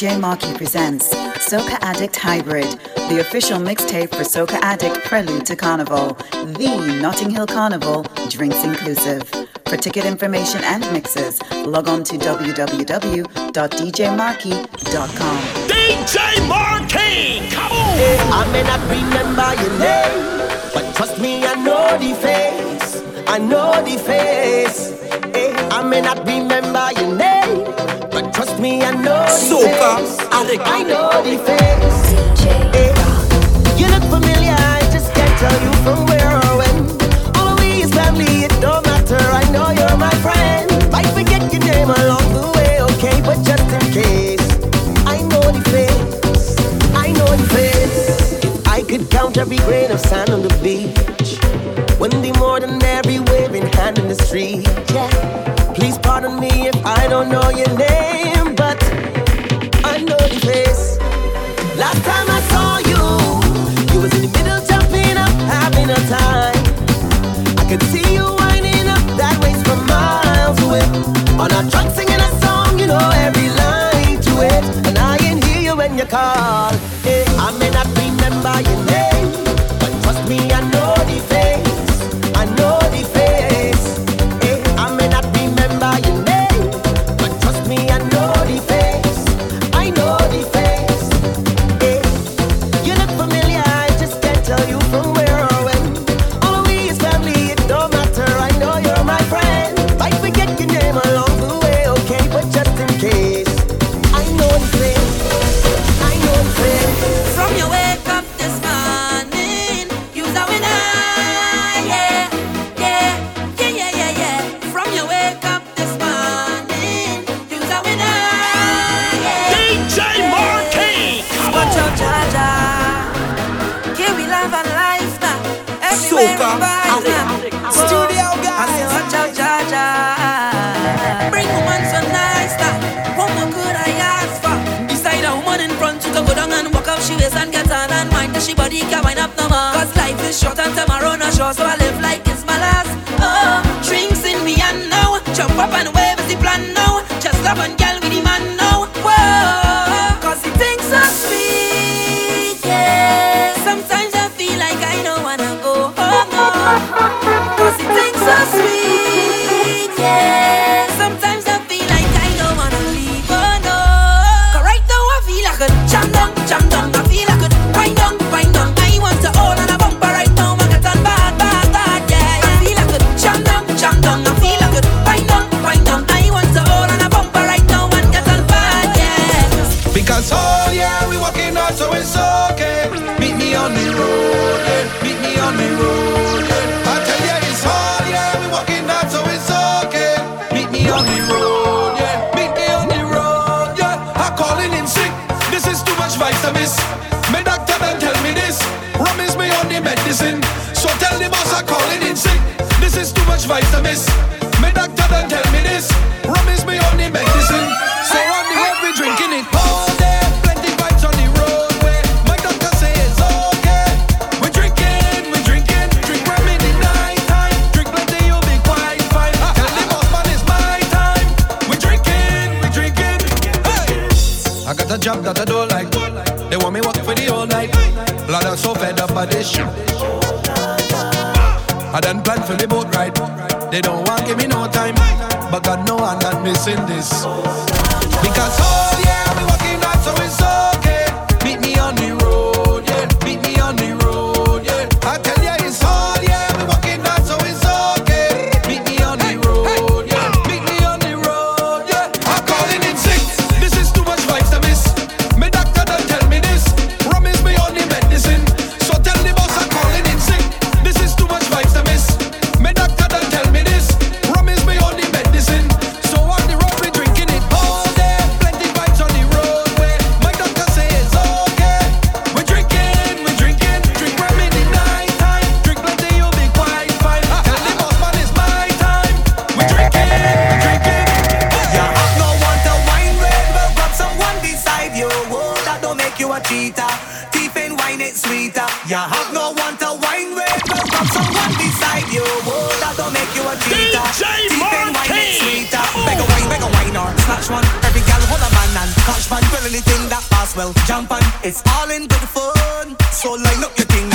DJ Marky presents Soca Addict Hybrid, the official mixtape for Soca Addict Prelude to Carnival, the Notting Hill Carnival, drinks inclusive. For ticket information and mixes, log on to www.djmarkey.com. DJ Markey, come on! Hey, I may not remember your name, but trust me, I know the face. I know the face. Hey, I may not remember your name, but trust me, I know the Soca face. Addict. I know the face. Hey, you look familiar, I just can't tell you from where or when. All we is family, it don't matter. I know you're my friend. Might forget your name along the way, okay? But just in case, I know the face. I know the face. If I could count every grain of sand on the beach, when the more than every hand in the street, yeah. Please pardon me if I don't know your name, but I know the face. Last time I saw you, you was in the middle jumping up, having a time. I could see you winding up that waist from miles away. On a truck singing a song, you know every line to it. And I ain't hear you when you call. Jump up and wave is the plan now. Just love and girl My doctor done tell me this. Me on the medicine. So on the we drinking it all day. Plenty on the. My doctor say it's okay. We drinking, we drinking. Drink you'll be quite fine. Man my time. We drinking, we drinking. Hey. I got a job that I don't like. They want me work for the whole night. Lord, I'm so fed up by this shit. I done plan for the boat ride. They don't want give me no time, but God know I'm not missing this. Because oh yeah, have no one to wine with. got someone beside you. Oh, that'll make you a cheater. DJ Martin. sweeter. Make a wine, make a wine or snatch one. Every gal hold a man and catch one. Well, anything that pass well. Jump on, it's all in good fun. So line up your thing.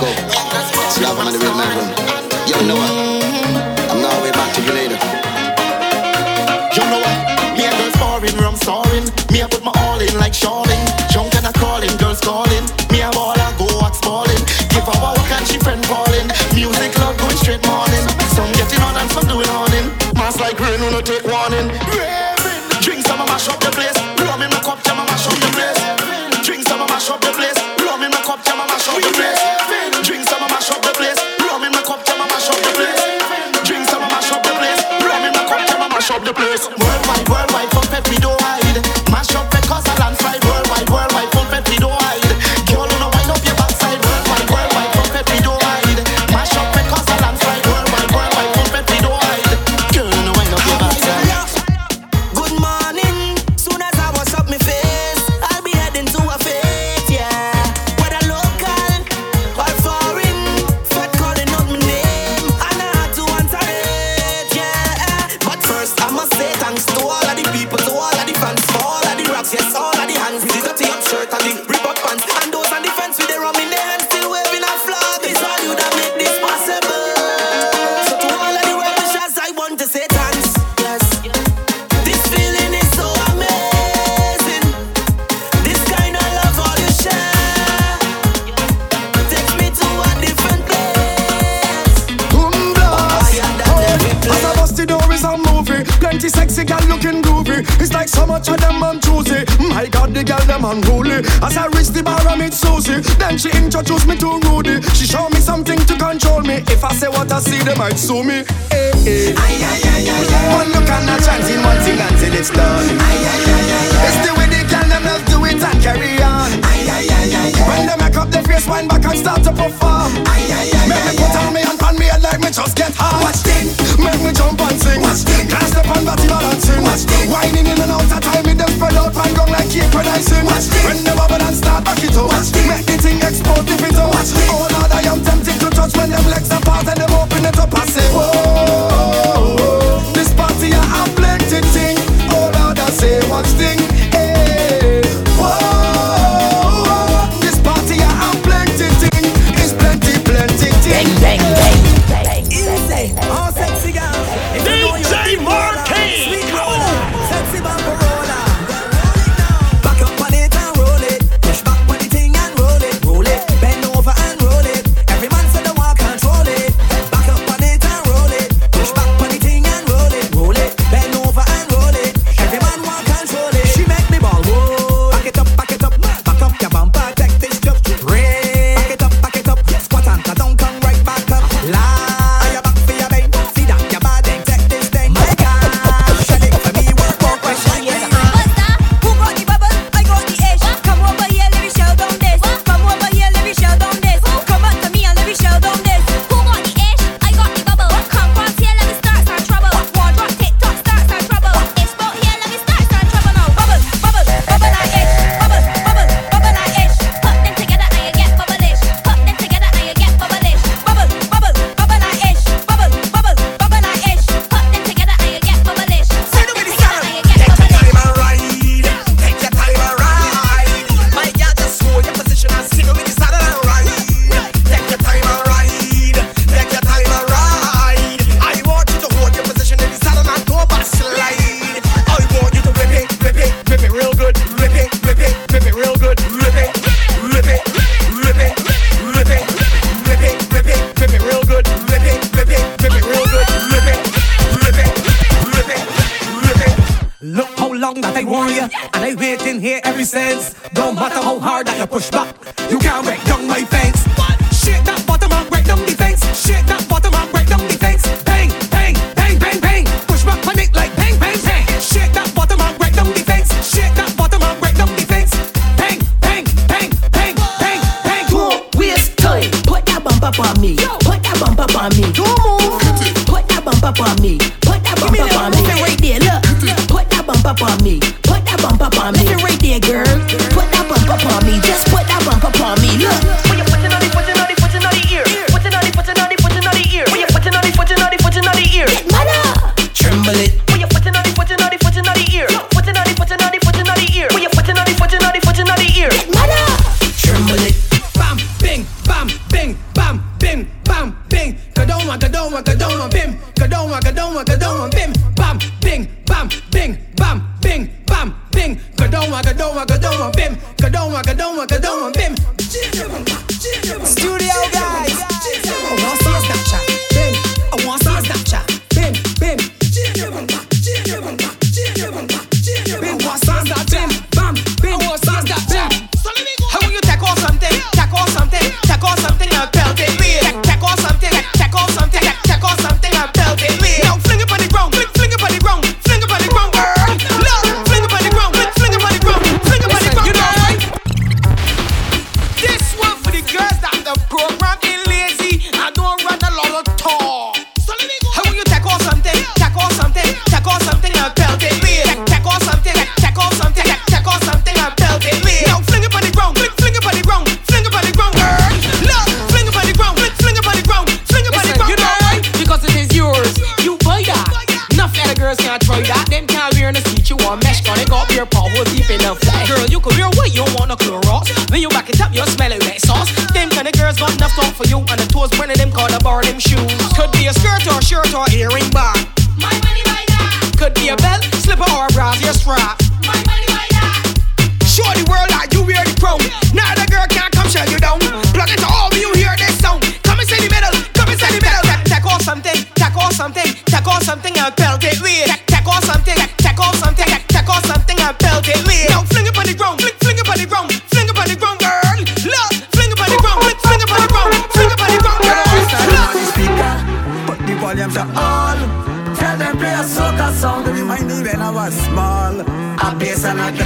go to perform. Aye, aye, aye, Make me put on me and pan me head like me just get high. Watch thing. Make me jump and sing. Watch thing. Can't step on body balancing. Watch thing. Whining in and out of time, me them spread out and gone like keep Watch thing.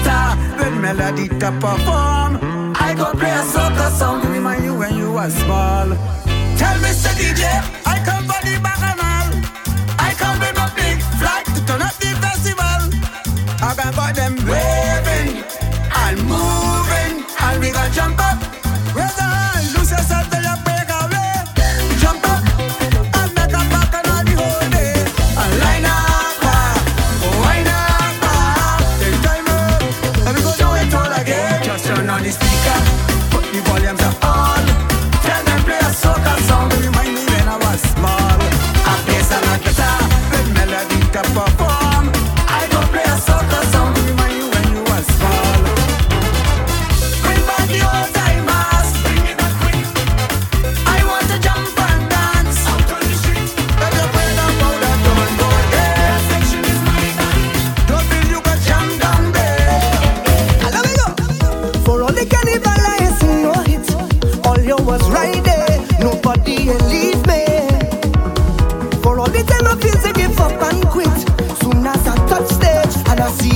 later when melody to perform. I go play a soca song to remind you when you were small. Tell Mr. DJ, I come for the bacchanal. I come with my big flag to turn up the festival. I got them waving and moving, and we gonna jump up.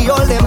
your limit.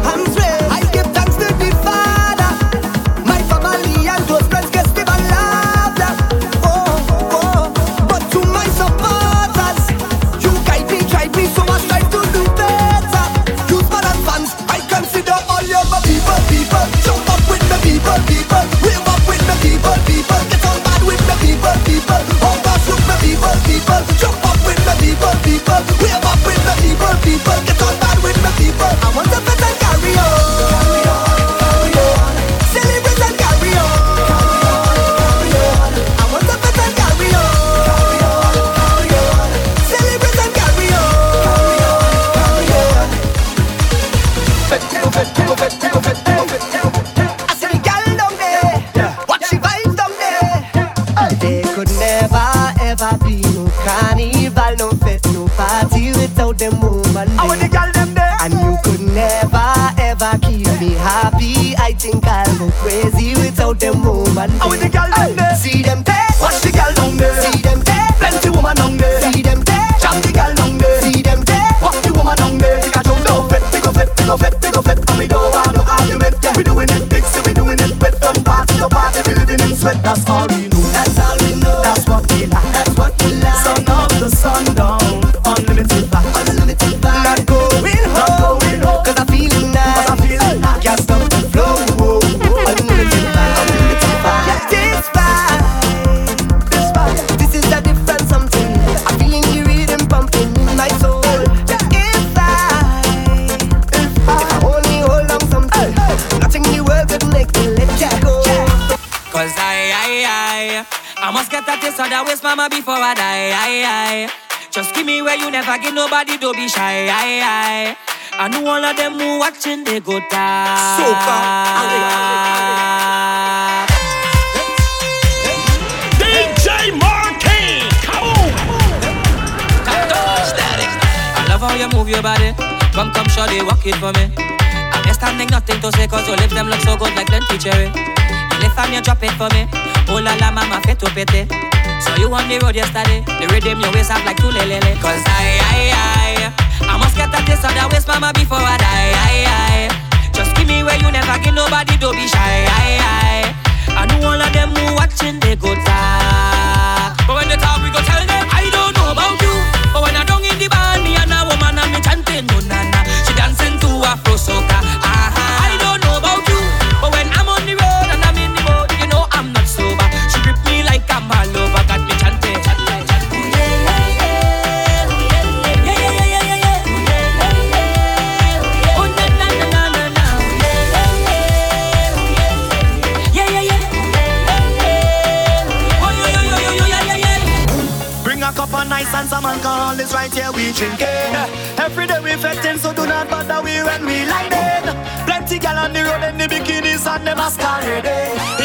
don't be shy. I, I. I know all of them who watching, they go die. So far. DJ Marquee, come on. I love how you move your body. Come, come, shorty, walk it for me. I'm just standing, nothing to say, cause your lips them look so good like plenty cherry. You lift and you drop it for me. Oh la la, mama, fait to be. So you on the road yesterday, the rhythm your waist up like two lelele. Cause I, I, I, I must get a taste of that waist, mama, before Pascal Rébé.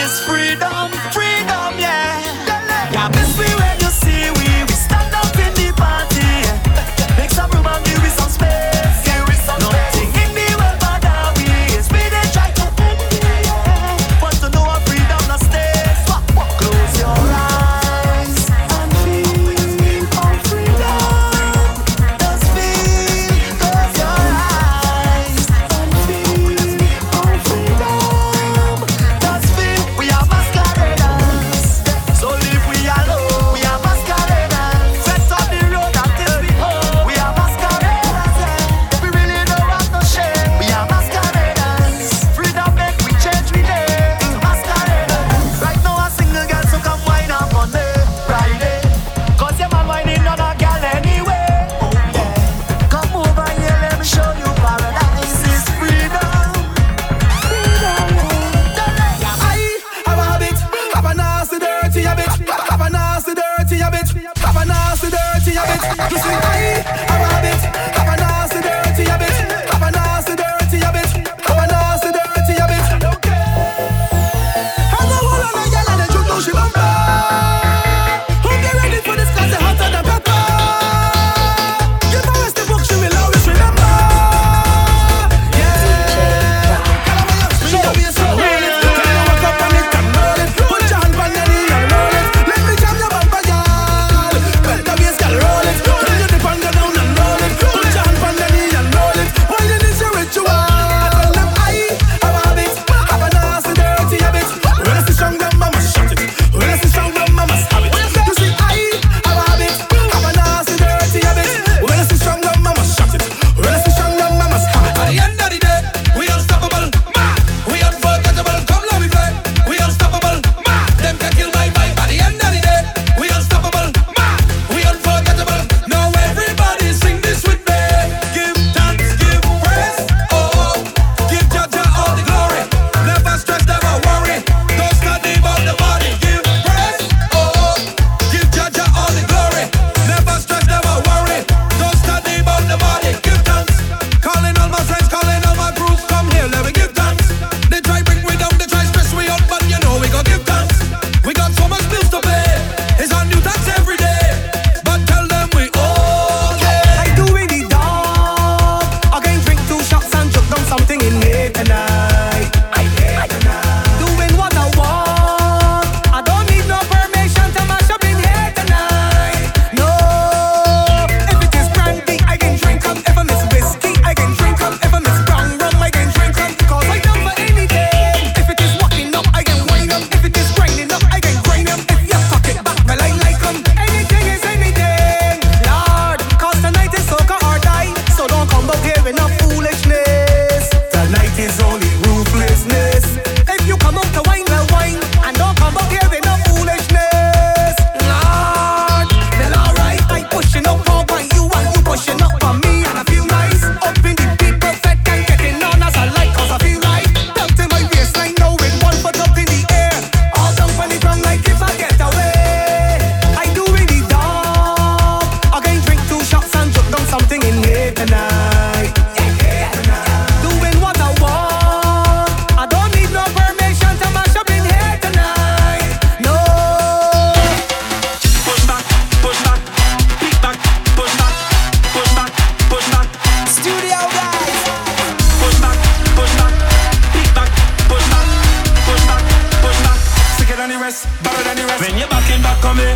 back on me.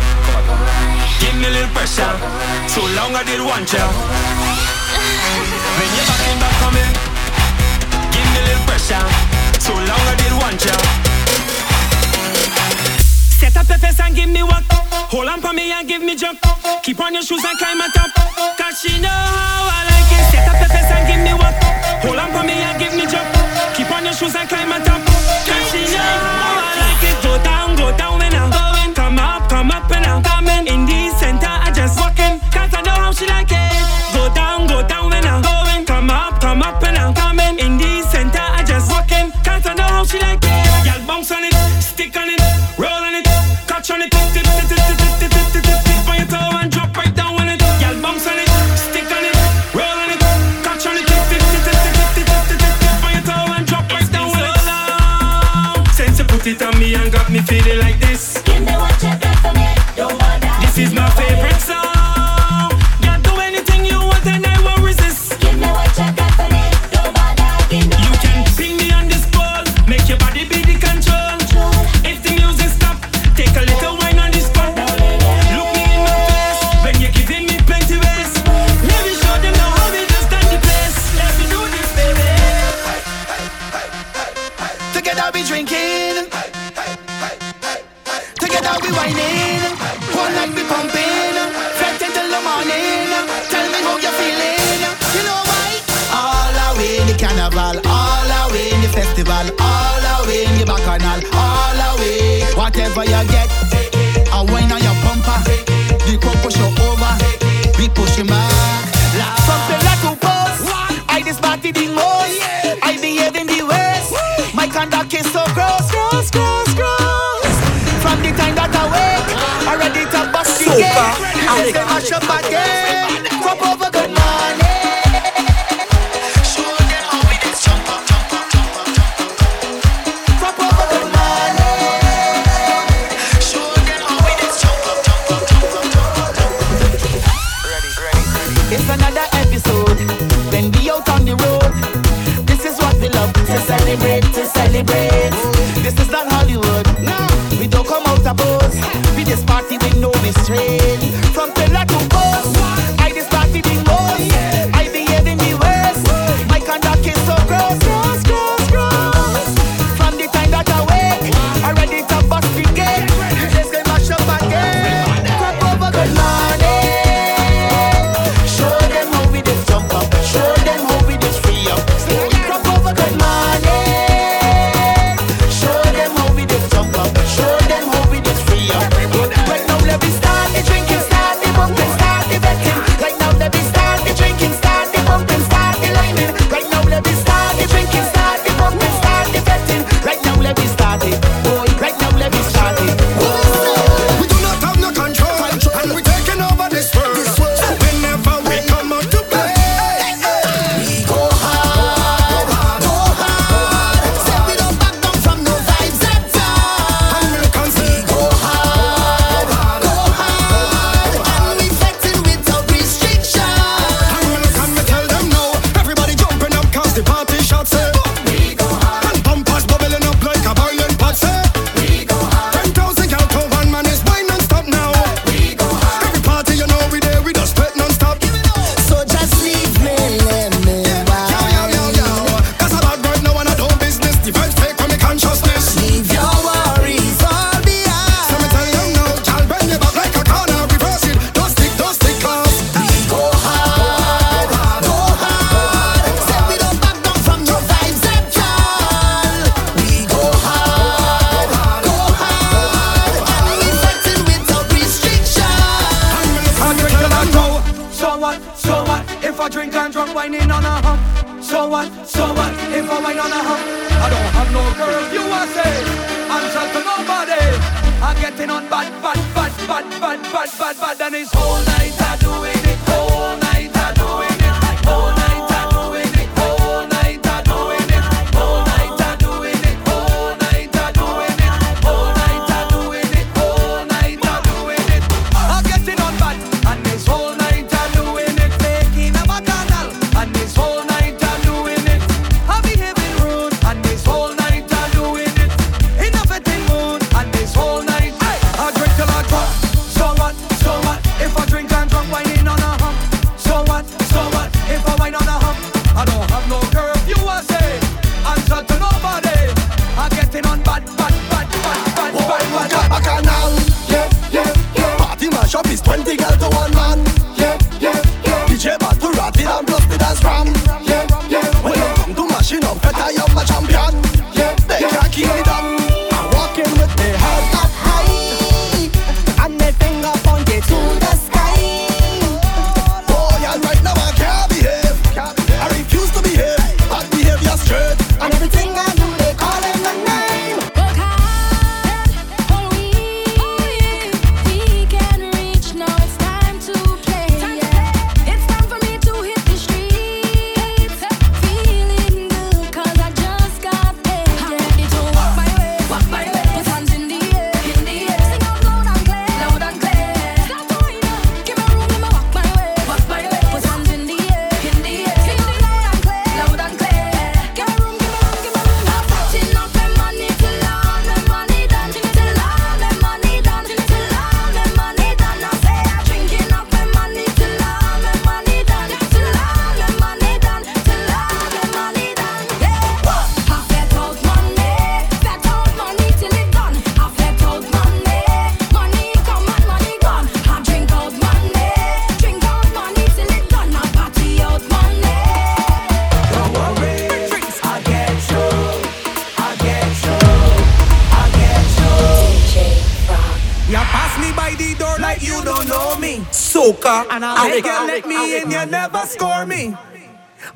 Give me a little pressure. Too long I did want ya When you're backing back on me, give me a little pressure. Too long I did want ya Set up your face and give me work. Hold on for me and give me jump. Keep on your shoes and climb on top. Cause she know how I like it. Set up your face and give me work. Hold on for me and give me jump. Keep on your shoes and climb on top. Cause she know how I like it. Go down, go down and out. I'm up and out. a buzz. With this party, we know we straight.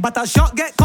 But a shot get